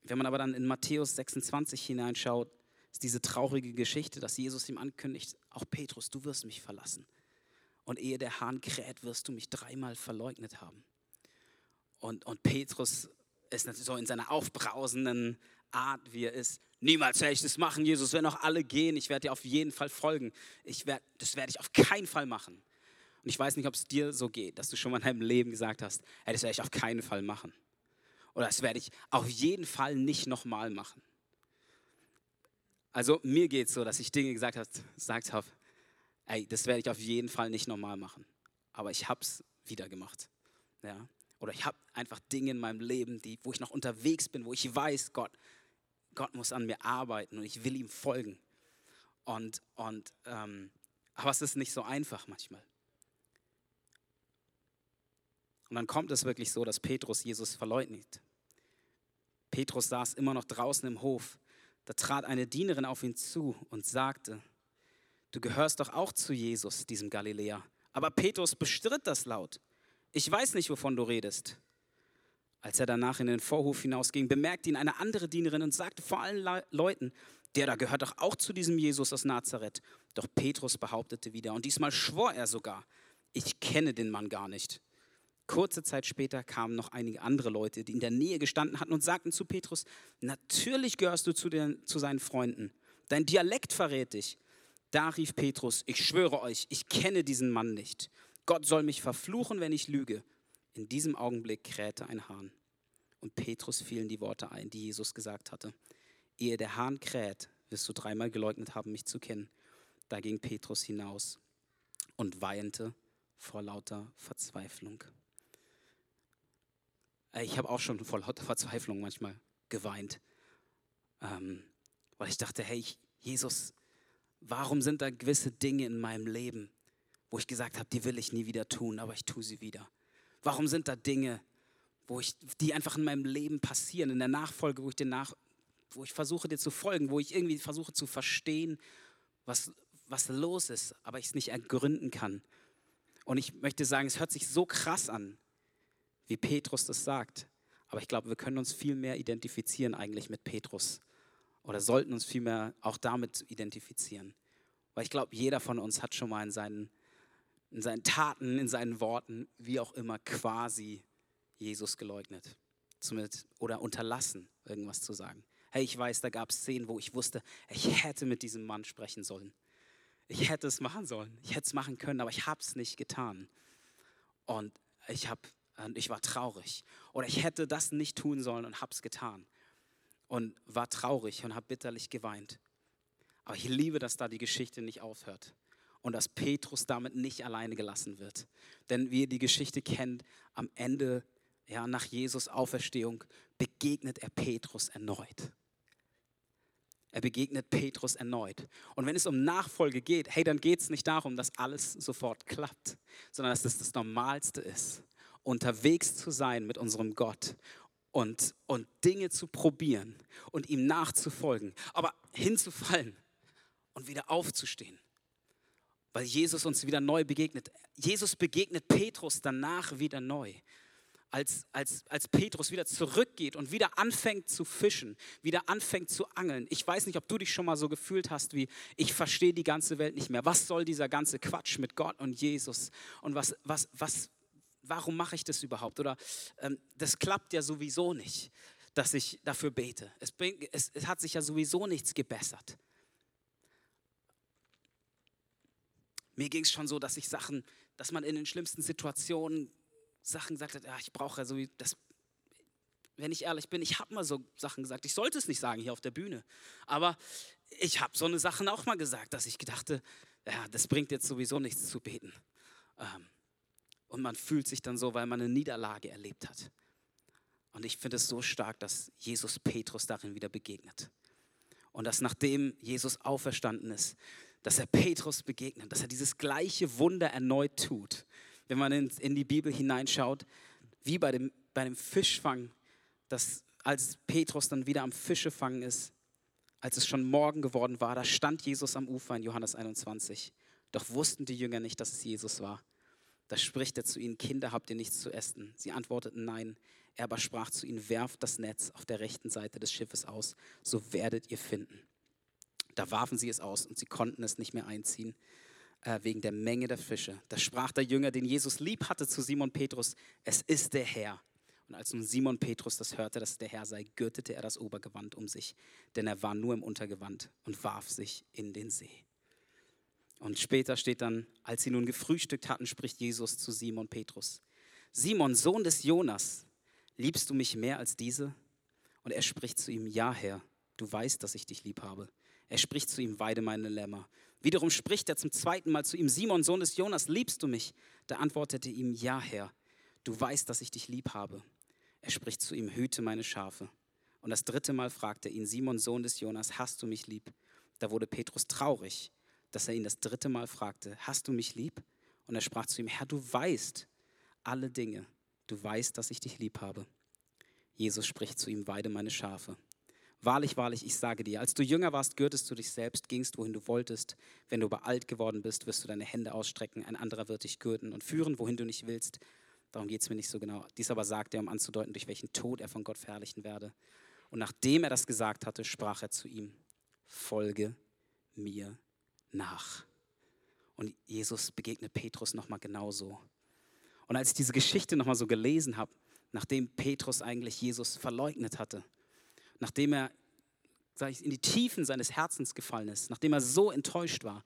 wenn man aber dann in Matthäus 26 hineinschaut, ist diese traurige Geschichte, dass Jesus ihm ankündigt, auch Petrus, du wirst mich verlassen. Und ehe der Hahn kräht, wirst du mich dreimal verleugnet haben. Und, und Petrus ist natürlich so in seiner aufbrausenden Art, wie er ist. Niemals werde ich das machen, Jesus, wenn auch alle gehen, ich werde dir auf jeden Fall folgen. Ich werd, das werde ich auf keinen Fall machen. Und ich weiß nicht, ob es dir so geht, dass du schon mal in deinem Leben gesagt hast, hey, das werde ich auf keinen Fall machen. Oder das werde ich auf jeden Fall nicht nochmal machen. Also mir geht es so, dass ich Dinge gesagt habe, gesagt habe, ey, das werde ich auf jeden Fall nicht nochmal machen. Aber ich habe es wieder gemacht. Ja. Oder ich habe einfach Dinge in meinem Leben, die, wo ich noch unterwegs bin, wo ich weiß, Gott, Gott muss an mir arbeiten und ich will ihm folgen. Und, und, ähm, aber es ist nicht so einfach manchmal. Und dann kommt es wirklich so, dass Petrus Jesus verleugnet. Petrus saß immer noch draußen im Hof. Da trat eine Dienerin auf ihn zu und sagte, du gehörst doch auch zu Jesus, diesem Galiläer. Aber Petrus bestritt das laut ich weiß nicht, wovon du redest. Als er danach in den Vorhof hinausging, bemerkte ihn eine andere Dienerin und sagte vor allen Le Leuten, der da gehört doch auch zu diesem Jesus aus Nazareth. Doch Petrus behauptete wieder, und diesmal schwor er sogar, ich kenne den Mann gar nicht. Kurze Zeit später kamen noch einige andere Leute, die in der Nähe gestanden hatten und sagten zu Petrus, natürlich gehörst du zu, den, zu seinen Freunden. Dein Dialekt verrät dich. Da rief Petrus, ich schwöre euch, ich kenne diesen Mann nicht. Gott soll mich verfluchen, wenn ich lüge. In diesem Augenblick krähte ein Hahn. Und Petrus fielen die Worte ein, die Jesus gesagt hatte. Ehe der Hahn kräht, wirst du dreimal geleugnet haben, mich zu kennen. Da ging Petrus hinaus und weinte vor lauter Verzweiflung. Äh, ich habe auch schon vor lauter Verzweiflung manchmal geweint, ähm, weil ich dachte, hey, Jesus, warum sind da gewisse Dinge in meinem Leben, wo ich gesagt habe, die will ich nie wieder tun, aber ich tue sie wieder? Warum sind da Dinge, wo ich, die einfach in meinem Leben passieren, in der Nachfolge, wo ich, den nach, wo ich versuche, dir zu folgen, wo ich irgendwie versuche zu verstehen, was, was los ist, aber ich es nicht ergründen kann. Und ich möchte sagen, es hört sich so krass an, wie Petrus das sagt. Aber ich glaube, wir können uns viel mehr identifizieren eigentlich mit Petrus oder sollten uns viel mehr auch damit identifizieren. Weil ich glaube, jeder von uns hat schon mal in seinen, in seinen Taten, in seinen Worten, wie auch immer, quasi Jesus geleugnet Zumindest, oder unterlassen, irgendwas zu sagen. Hey, ich weiß, da gab es Szenen, wo ich wusste, ich hätte mit diesem Mann sprechen sollen. Ich hätte es machen sollen. Ich hätte es machen können, aber ich habe es nicht getan. Und ich und ich war traurig. Oder ich hätte das nicht tun sollen und habe es getan. Und war traurig und habe bitterlich geweint. Aber ich liebe, dass da die Geschichte nicht aufhört. Und dass Petrus damit nicht alleine gelassen wird. Denn wie ihr die Geschichte kennt, am Ende, ja, nach Jesus Auferstehung, begegnet er Petrus erneut. Er begegnet Petrus erneut. Und wenn es um Nachfolge geht, hey, dann geht es nicht darum, dass alles sofort klappt, sondern dass es das Normalste ist unterwegs zu sein mit unserem Gott und, und Dinge zu probieren und ihm nachzufolgen, aber hinzufallen und wieder aufzustehen, weil Jesus uns wieder neu begegnet. Jesus begegnet Petrus danach wieder neu. Als, als, als Petrus wieder zurückgeht und wieder anfängt zu fischen, wieder anfängt zu angeln. Ich weiß nicht, ob du dich schon mal so gefühlt hast wie, ich verstehe die ganze Welt nicht mehr. Was soll dieser ganze Quatsch mit Gott und Jesus? Und was, was, was, warum mache ich das überhaupt? Oder ähm, das klappt ja sowieso nicht, dass ich dafür bete. Es, bringt, es, es hat sich ja sowieso nichts gebessert. Mir ging es schon so, dass ich Sachen, dass man in den schlimmsten Situationen Sachen gesagt hat, ja, ich brauche so, das, wenn ich ehrlich bin, ich habe mal so Sachen gesagt. Ich sollte es nicht sagen hier auf der Bühne, aber ich habe so eine Sachen auch mal gesagt, dass ich dachte, ja, das bringt jetzt sowieso nichts zu beten. Ähm, und man fühlt sich dann so, weil man eine Niederlage erlebt hat. Und ich finde es so stark, dass Jesus Petrus darin wieder begegnet. Und dass nachdem Jesus auferstanden ist, dass er Petrus begegnet, dass er dieses gleiche Wunder erneut tut. Wenn man in, die Bibel hineinschaut, wie bei dem, bei dem Fischfang, dass als Petrus dann wieder am Fischefangen ist, als es schon Morgen geworden war, da stand Jesus am Ufer in Johannes 21. Doch wussten die Jünger nicht, dass es Jesus war. Da spricht er zu ihnen, Kinder, habt ihr nichts zu essen? Sie antworteten nein. Er aber sprach zu ihnen, werft das Netz auf der rechten Seite des Schiffes aus, so werdet ihr finden. Da warfen sie es aus und sie konnten es nicht mehr einziehen, äh, wegen der Menge der Fische. Da sprach der Jünger, den Jesus lieb hatte, zu Simon Petrus, es ist der Herr. Und als nun Simon Petrus das hörte, dass es der Herr sei, gürtete er das Obergewand um sich, denn er war nur im Untergewand und warf sich in den See. Und später steht dann, als sie nun gefrühstückt hatten, spricht Jesus zu Simon Petrus. Simon, Sohn des Jonas, liebst du mich mehr als diese? Und er spricht zu ihm, ja Herr, du weißt, dass ich dich lieb habe. Er spricht zu ihm, weide meine Lämmer. Wiederum spricht er zum zweiten Mal zu ihm, Simon, Sohn des Jonas, liebst du mich? Da antwortete ihm, ja Herr, du weißt, dass ich dich lieb habe. Er spricht zu ihm, hüte meine Schafe. Und das dritte Mal fragte er ihn, Simon, Sohn des Jonas, hast du mich lieb? Da wurde Petrus traurig dass er ihn das dritte Mal fragte, hast du mich lieb? Und er sprach zu ihm, Herr, du weißt alle Dinge, du weißt, dass ich dich lieb habe. Jesus spricht zu ihm, weide meine Schafe. Wahrlich, wahrlich, ich sage dir, als du jünger warst, gürtest du dich selbst, gingst, wohin du wolltest. Wenn du aber alt geworden bist, wirst du deine Hände ausstrecken, ein anderer wird dich gürten und führen, wohin du nicht willst. Darum geht es mir nicht so genau. Dies aber sagt er, um anzudeuten, durch welchen Tod er von Gott verherrlichen werde. Und nachdem er das gesagt hatte, sprach er zu ihm, folge mir nach. Und Jesus begegnet Petrus nochmal genauso. Und als ich diese Geschichte nochmal so gelesen habe, nachdem Petrus eigentlich Jesus verleugnet hatte, nachdem er sag ich, in die Tiefen seines Herzens gefallen ist, nachdem er so enttäuscht war,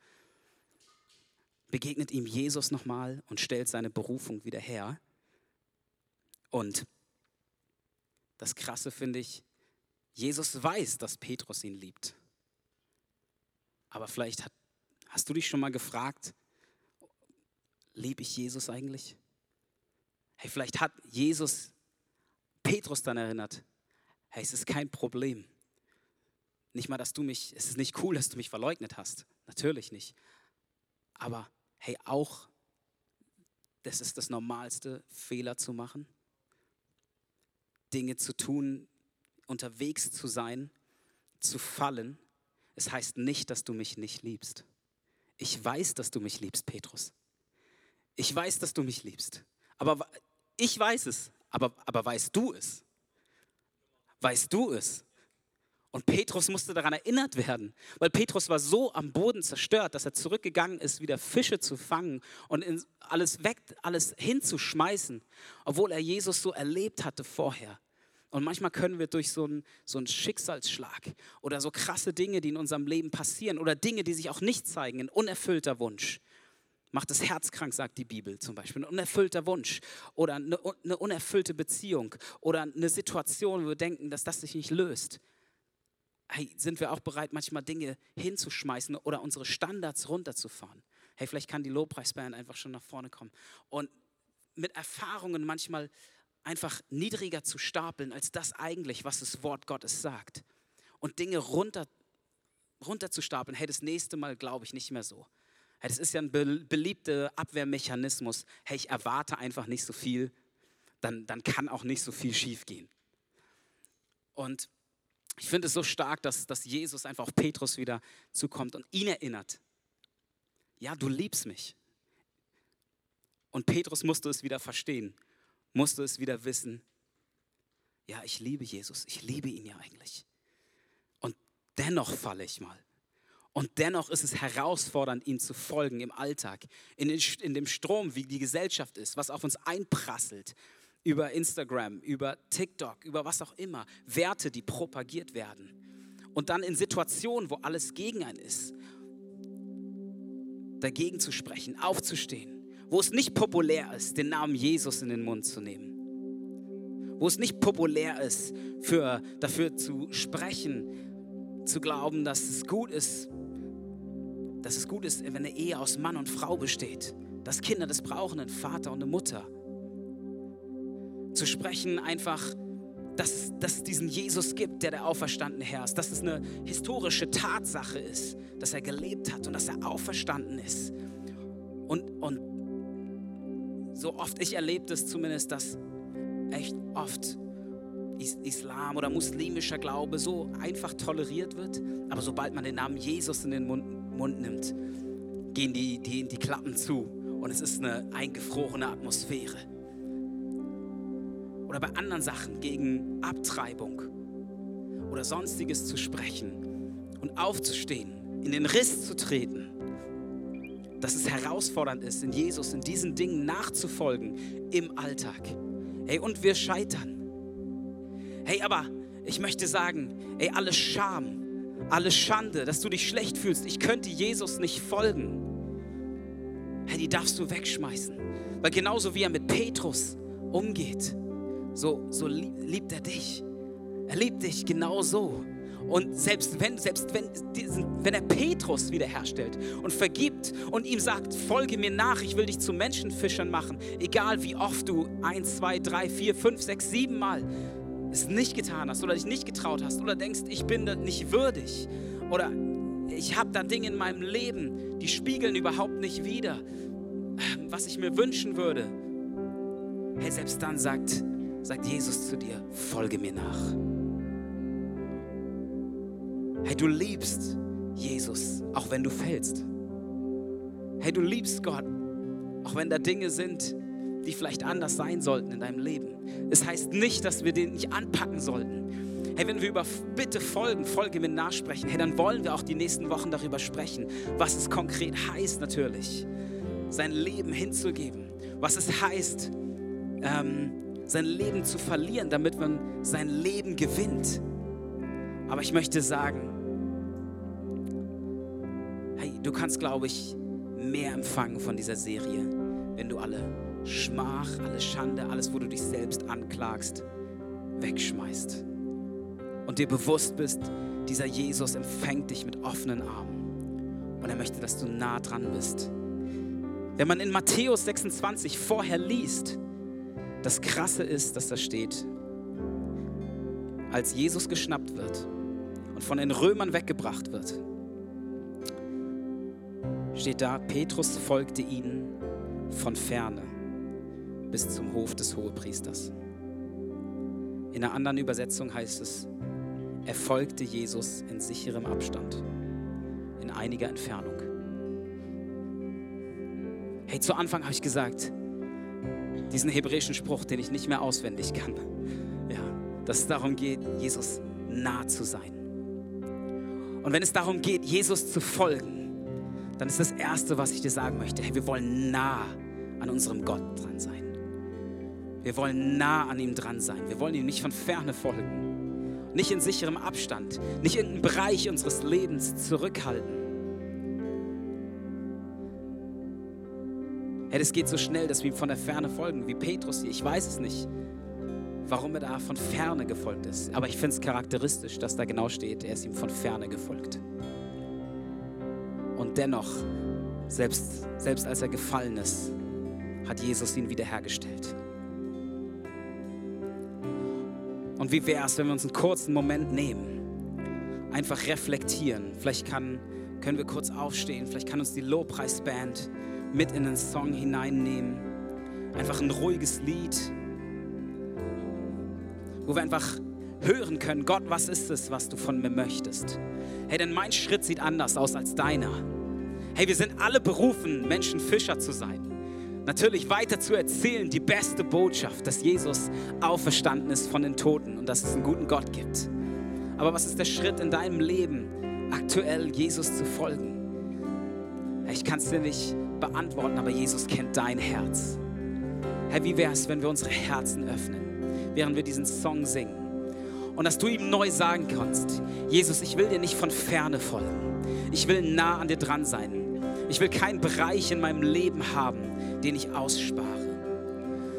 begegnet ihm Jesus nochmal und stellt seine Berufung wieder her. Und das Krasse finde ich, Jesus weiß, dass Petrus ihn liebt. Aber vielleicht hat, hast du dich schon mal gefragt, liebe ich Jesus eigentlich? Hey, vielleicht hat Jesus Petrus dann erinnert, hey, es ist kein Problem. Nicht mal, dass du mich, es ist nicht cool, dass du mich verleugnet hast. Natürlich nicht. Aber hey, auch, das ist das Normalste, Fehler zu machen, Dinge zu tun, unterwegs zu sein, zu fallen es heißt nicht, dass du mich nicht liebst. Ich weiß, dass du mich liebst, Petrus. Ich weiß, dass du mich liebst. Aber ich weiß es. Aber, aber weißt du es? Weißt du es? Und Petrus musste daran erinnert werden, weil Petrus war so am Boden zerstört, dass er zurückgegangen ist, wieder Fische zu fangen und alles weg, alles hinzuschmeißen, obwohl er Jesus so erlebt hatte vorher. Und manchmal können wir durch so einen, so einen Schicksalsschlag oder so krasse Dinge, die in unserem Leben passieren oder Dinge, die sich auch nicht zeigen, ein unerfüllter Wunsch, macht das Herz krank, sagt die Bibel zum Beispiel, ein unerfüllter Wunsch oder eine, eine unerfüllte Beziehung oder eine Situation, wo wir denken, dass das sich nicht löst. Hey, sind wir auch bereit, manchmal Dinge hinzuschmeißen oder unsere Standards runterzufahren? Hey, vielleicht kann die Lobpreisband einfach schon nach vorne kommen. Und mit Erfahrungen manchmal einfach niedriger zu stapeln als das eigentlich, was das Wort Gottes sagt. Und Dinge runter, runter hey, das nächste Mal glaube ich nicht mehr so. Das ist ja ein beliebter Abwehrmechanismus. Hey, ich erwarte einfach nicht so viel, dann, dann kann auch nicht so viel schiefgehen. Und ich finde es so stark, dass, dass Jesus einfach auf Petrus wieder zukommt und ihn erinnert. Ja, du liebst mich. Und Petrus musste es wieder verstehen musst du es wieder wissen, ja, ich liebe Jesus, ich liebe ihn ja eigentlich. Und dennoch falle ich mal. Und dennoch ist es herausfordernd, ihm zu folgen im Alltag, in, den, in dem Strom, wie die Gesellschaft ist, was auf uns einprasselt, über Instagram, über TikTok, über was auch immer, Werte, die propagiert werden. Und dann in Situationen, wo alles gegen einen ist, dagegen zu sprechen, aufzustehen wo es nicht populär ist, den Namen Jesus in den Mund zu nehmen. Wo es nicht populär ist, für, dafür zu sprechen, zu glauben, dass es gut ist, dass es gut ist, wenn eine Ehe aus Mann und Frau besteht, dass Kinder das brauchen, einen Vater und eine Mutter. Zu sprechen einfach, dass, dass es diesen Jesus gibt, der der auferstandene Herr ist, dass es eine historische Tatsache ist, dass er gelebt hat und dass er auferstanden ist. Und, und so oft, ich erlebe das zumindest, dass echt oft Islam oder muslimischer Glaube so einfach toleriert wird, aber sobald man den Namen Jesus in den Mund, Mund nimmt, gehen die, die, die Klappen zu und es ist eine eingefrorene Atmosphäre. Oder bei anderen Sachen gegen Abtreibung oder sonstiges zu sprechen und aufzustehen, in den Riss zu treten dass es herausfordernd ist, in Jesus, in diesen Dingen nachzufolgen im Alltag. Hey, und wir scheitern. Hey, aber ich möchte sagen, ey, alle Scham, alle Schande, dass du dich schlecht fühlst, ich könnte Jesus nicht folgen. Hey, die darfst du wegschmeißen. Weil genauso wie er mit Petrus umgeht, so, so liebt er dich. Er liebt dich genau so. Und selbst wenn, selbst wenn, diesen, wenn er Petrus wiederherstellt und vergibt und ihm sagt, folge mir nach, ich will dich zu Menschenfischern machen, egal wie oft du eins, zwei, drei, vier, fünf, sechs, sieben Mal es nicht getan hast oder dich nicht getraut hast oder denkst, ich bin nicht würdig oder ich habe da Dinge in meinem Leben, die spiegeln überhaupt nicht wider, was ich mir wünschen würde. Hey, selbst dann sagt, sagt Jesus zu dir, folge mir nach. Hey, du liebst Jesus, auch wenn du fällst. Hey, du liebst Gott, auch wenn da Dinge sind, die vielleicht anders sein sollten in deinem Leben. Es heißt nicht, dass wir den nicht anpacken sollten. Hey, wenn wir über Bitte folgen, Folge mit nachsprechen, hey, dann wollen wir auch die nächsten Wochen darüber sprechen, was es konkret heißt natürlich, sein Leben hinzugeben, was es heißt, ähm, sein Leben zu verlieren, damit man sein Leben gewinnt. Aber ich möchte sagen, hey, du kannst, glaube ich, mehr empfangen von dieser Serie, wenn du alle Schmach, alle Schande, alles, wo du dich selbst anklagst, wegschmeißt. Und dir bewusst bist, dieser Jesus empfängt dich mit offenen Armen. Und er möchte, dass du nah dran bist. Wenn man in Matthäus 26 vorher liest, das Krasse ist, dass da steht, als Jesus geschnappt wird und von den Römern weggebracht wird, steht da, Petrus folgte ihnen von ferne bis zum Hof des Hohepriesters. In einer anderen Übersetzung heißt es, er folgte Jesus in sicherem Abstand, in einiger Entfernung. Hey, zu Anfang habe ich gesagt, diesen hebräischen Spruch, den ich nicht mehr auswendig kann, ja, dass es darum geht, Jesus nah zu sein. Und wenn es darum geht, Jesus zu folgen, dann ist das Erste, was ich dir sagen möchte, hey, wir wollen nah an unserem Gott dran sein. Wir wollen nah an ihm dran sein. Wir wollen ihm nicht von ferne folgen. Nicht in sicherem Abstand. Nicht irgendeinen Bereich unseres Lebens zurückhalten. Hey, das geht so schnell, dass wir ihm von der Ferne folgen, wie Petrus hier. Ich weiß es nicht, warum er da von Ferne gefolgt ist. Aber ich finde es charakteristisch, dass da genau steht, er ist ihm von Ferne gefolgt. Und dennoch, selbst, selbst als er gefallen ist, hat Jesus ihn wiederhergestellt. Und wie wäre es, wenn wir uns einen kurzen Moment nehmen, einfach reflektieren. Vielleicht kann, können wir kurz aufstehen, vielleicht kann uns die Lobpreisband mit in den Song hineinnehmen. Einfach ein ruhiges Lied, wo wir einfach hören können, Gott, was ist es, was du von mir möchtest? Hey, denn mein Schritt sieht anders aus als deiner. Hey, wir sind alle berufen, Menschen Fischer zu sein. Natürlich weiter zu erzählen, die beste Botschaft, dass Jesus auferstanden ist von den Toten und dass es einen guten Gott gibt. Aber was ist der Schritt in deinem Leben, aktuell Jesus zu folgen? Ich kann es dir nicht beantworten, aber Jesus kennt dein Herz. Herr, wie wäre es, wenn wir unsere Herzen öffnen, während wir diesen Song singen? Und dass du ihm neu sagen kannst, Jesus, ich will dir nicht von ferne folgen. Ich will nah an dir dran sein. Ich will keinen Bereich in meinem Leben haben, den ich ausspare,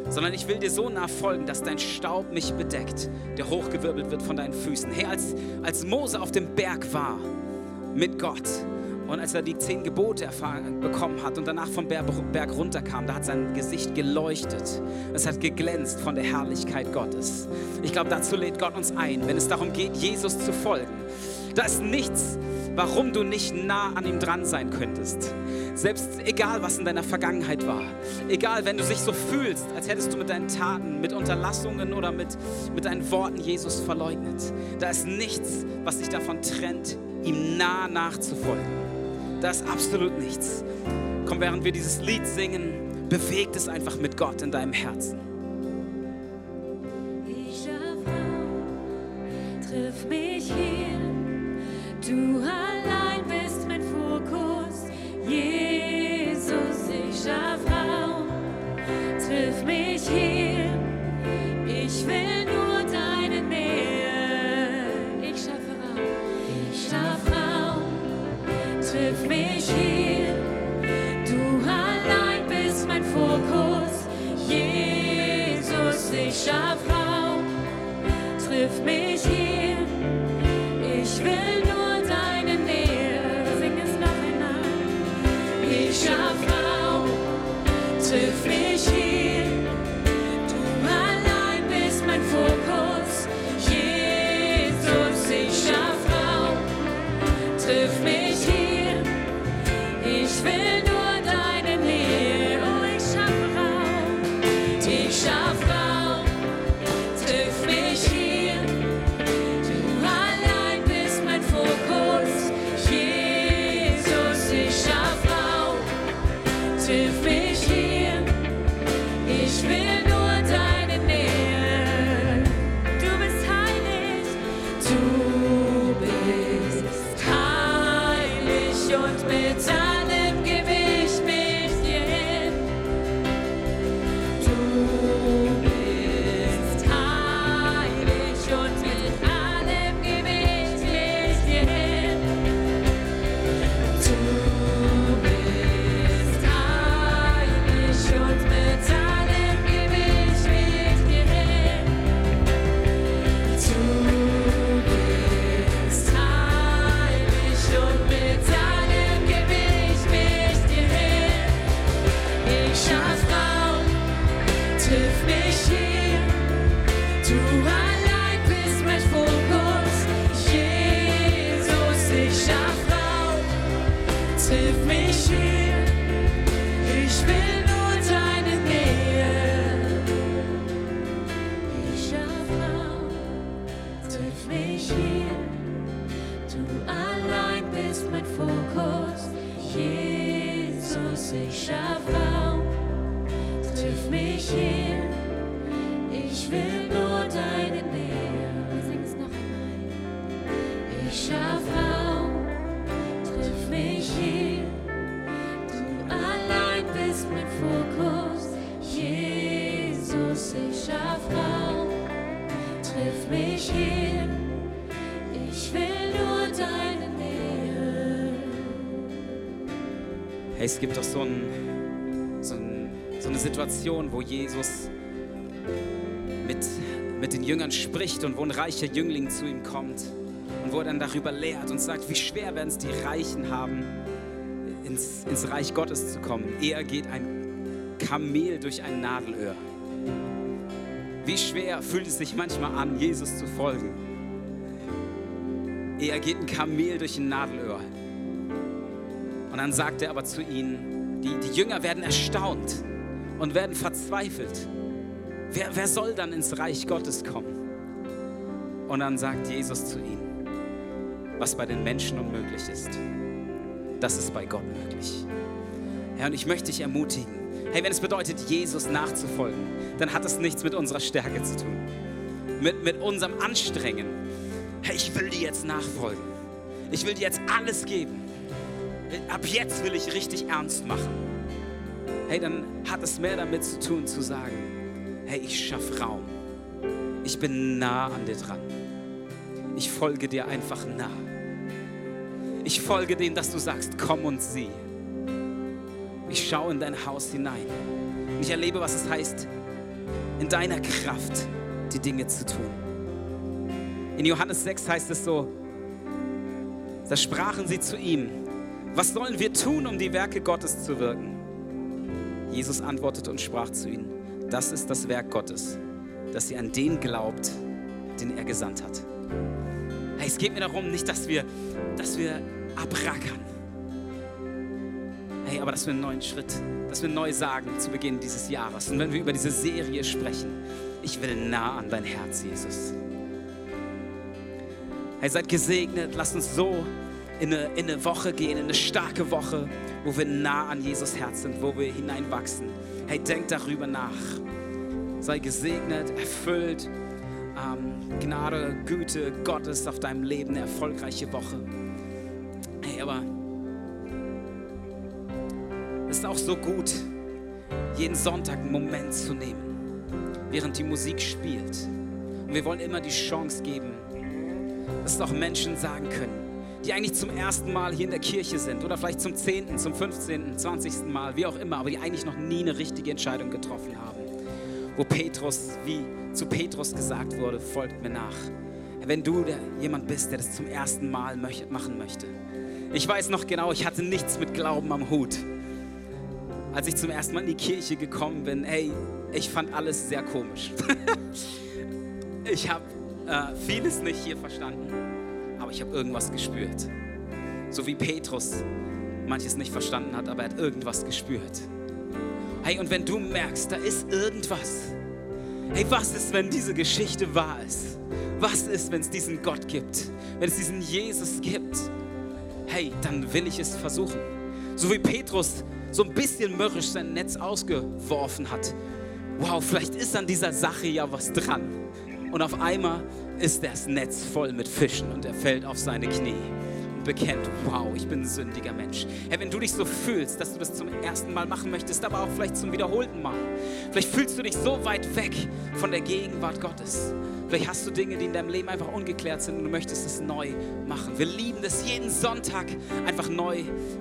sondern ich will dir so nah folgen, dass dein Staub mich bedeckt, der hochgewirbelt wird von deinen Füßen. Hey, als, als Mose auf dem Berg war mit Gott, und als er die zehn Gebote erfahren, bekommen hat und danach vom Berg runterkam, da hat sein Gesicht geleuchtet. Es hat geglänzt von der Herrlichkeit Gottes. Ich glaube, dazu lädt Gott uns ein, wenn es darum geht, Jesus zu folgen. Da ist nichts, warum du nicht nah an ihm dran sein könntest. Selbst egal, was in deiner Vergangenheit war. Egal, wenn du dich so fühlst, als hättest du mit deinen Taten, mit Unterlassungen oder mit, mit deinen Worten Jesus verleugnet. Da ist nichts, was dich davon trennt, ihm nah nachzufolgen. Da ist absolut nichts. Komm, während wir dieses Lied singen, bewegt es einfach mit Gott in deinem Herzen. Ich triff mich hier, du allein bist triff mich Hey, es gibt doch so, ein, so, ein, so eine Situation, wo Jesus mit, mit den Jüngern spricht und wo ein reicher Jüngling zu ihm kommt und wo er dann darüber lehrt und sagt, wie schwer werden es die Reichen haben, ins, ins Reich Gottes zu kommen. Eher geht ein Kamel durch ein Nadelöhr. Wie schwer fühlt es sich manchmal an, Jesus zu folgen. Eher geht ein Kamel durch ein Nadelöhr. Und dann sagt er aber zu ihnen, die, die Jünger werden erstaunt und werden verzweifelt. Wer, wer soll dann ins Reich Gottes kommen? Und dann sagt Jesus zu ihnen, was bei den Menschen unmöglich ist, das ist bei Gott möglich. Herr, und ich möchte dich ermutigen, hey, wenn es bedeutet, Jesus nachzufolgen, dann hat es nichts mit unserer Stärke zu tun, mit, mit unserem Anstrengen. Hey, ich will dir jetzt nachfolgen. Ich will dir jetzt alles geben. Ab jetzt will ich richtig ernst machen. Hey, dann hat es mehr damit zu tun, zu sagen, hey, ich schaffe Raum. Ich bin nah an dir dran. Ich folge dir einfach nah. Ich folge dem, dass du sagst, komm und sieh. Ich schaue in dein Haus hinein. Ich erlebe, was es heißt, in deiner Kraft die Dinge zu tun. In Johannes 6 heißt es so, da sprachen sie zu ihm, was sollen wir tun, um die Werke Gottes zu wirken? Jesus antwortete und sprach zu ihnen, das ist das Werk Gottes, dass ihr an den glaubt, den er gesandt hat. Hey, es geht mir darum, nicht, dass wir, dass wir abrackern. Hey, aber dass wir einen neuen Schritt, dass wir neu sagen zu Beginn dieses Jahres. Und wenn wir über diese Serie sprechen, ich will nah an dein Herz, Jesus. Hey, seid gesegnet, lasst uns so in eine, in eine Woche gehen, in eine starke Woche, wo wir nah an Jesus Herz sind, wo wir hineinwachsen. Hey, denk darüber nach. Sei gesegnet, erfüllt. Ähm, Gnade, Güte Gottes auf deinem Leben, eine erfolgreiche Woche. Hey, aber es ist auch so gut, jeden Sonntag einen Moment zu nehmen, während die Musik spielt. Und wir wollen immer die Chance geben, dass auch Menschen sagen können, die eigentlich zum ersten Mal hier in der Kirche sind oder vielleicht zum 10., zum 15., 20. Mal, wie auch immer, aber die eigentlich noch nie eine richtige Entscheidung getroffen haben. Wo Petrus, wie zu Petrus gesagt wurde, folgt mir nach. Wenn du jemand bist, der das zum ersten Mal machen möchte. Ich weiß noch genau, ich hatte nichts mit Glauben am Hut. Als ich zum ersten Mal in die Kirche gekommen bin, ey, ich fand alles sehr komisch. ich habe äh, vieles nicht hier verstanden ich habe irgendwas gespürt. So wie Petrus manches nicht verstanden hat, aber er hat irgendwas gespürt. Hey, und wenn du merkst, da ist irgendwas. Hey, was ist, wenn diese Geschichte wahr ist? Was ist, wenn es diesen Gott gibt? Wenn es diesen Jesus gibt? Hey, dann will ich es versuchen. So wie Petrus so ein bisschen mürrisch sein Netz ausgeworfen hat. Wow, vielleicht ist an dieser Sache ja was dran. Und auf einmal ist das Netz voll mit Fischen und er fällt auf seine Knie und bekennt, wow, ich bin ein sündiger Mensch. Hey, wenn du dich so fühlst, dass du das zum ersten Mal machen möchtest, aber auch vielleicht zum wiederholten Mal, vielleicht fühlst du dich so weit weg von der Gegenwart Gottes. Vielleicht hast du Dinge, die in deinem Leben einfach ungeklärt sind und du möchtest es neu machen. Wir lieben es jeden Sonntag einfach neu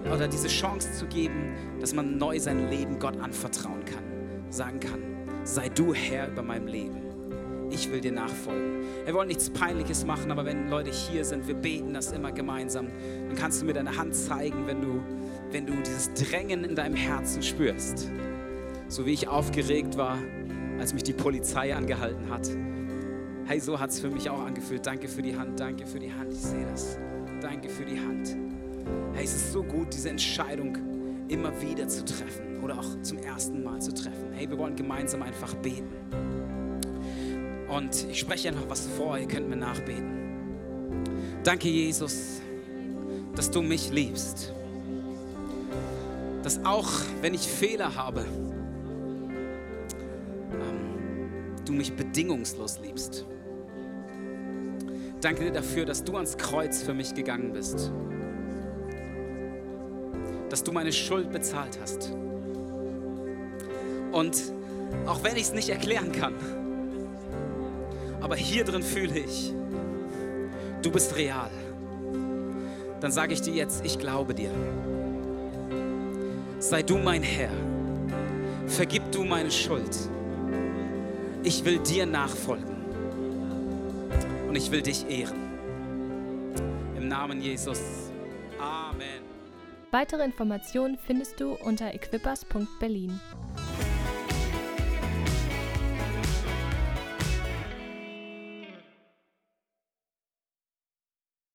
oder diese Chance zu geben, dass man neu sein Leben Gott anvertrauen kann. Sagen kann, sei du Herr über meinem Leben ich will dir nachfolgen. Wir wollen nichts Peinliches machen, aber wenn Leute hier sind, wir beten das immer gemeinsam, dann kannst du mir deine Hand zeigen, wenn du, wenn du dieses Drängen in deinem Herzen spürst. So wie ich aufgeregt war, als mich die Polizei angehalten hat. Hey, so hat es für mich auch angefühlt. Danke für die Hand, danke für die Hand, ich sehe das. Danke für die Hand. Hey, es ist so gut, diese Entscheidung immer wieder zu treffen oder auch zum ersten Mal zu treffen. Hey, wir wollen gemeinsam einfach beten. Und ich spreche einfach was vor, ihr könnt mir nachbeten. Danke, Jesus, dass du mich liebst. Dass auch wenn ich Fehler habe, ähm, du mich bedingungslos liebst. Danke dir dafür, dass du ans Kreuz für mich gegangen bist. Dass du meine Schuld bezahlt hast. Und Auch wenn ich es nicht erklären kann. Aber hier drin fühle ich, du bist real. Dann sage ich dir jetzt, ich glaube dir. Sei du mein Herr. Vergib du meine Schuld. Ich will dir nachfolgen. Und ich will dich ehren. Im Namen Jesus. Amen. Weitere Informationen findest du unter equippers.berlin.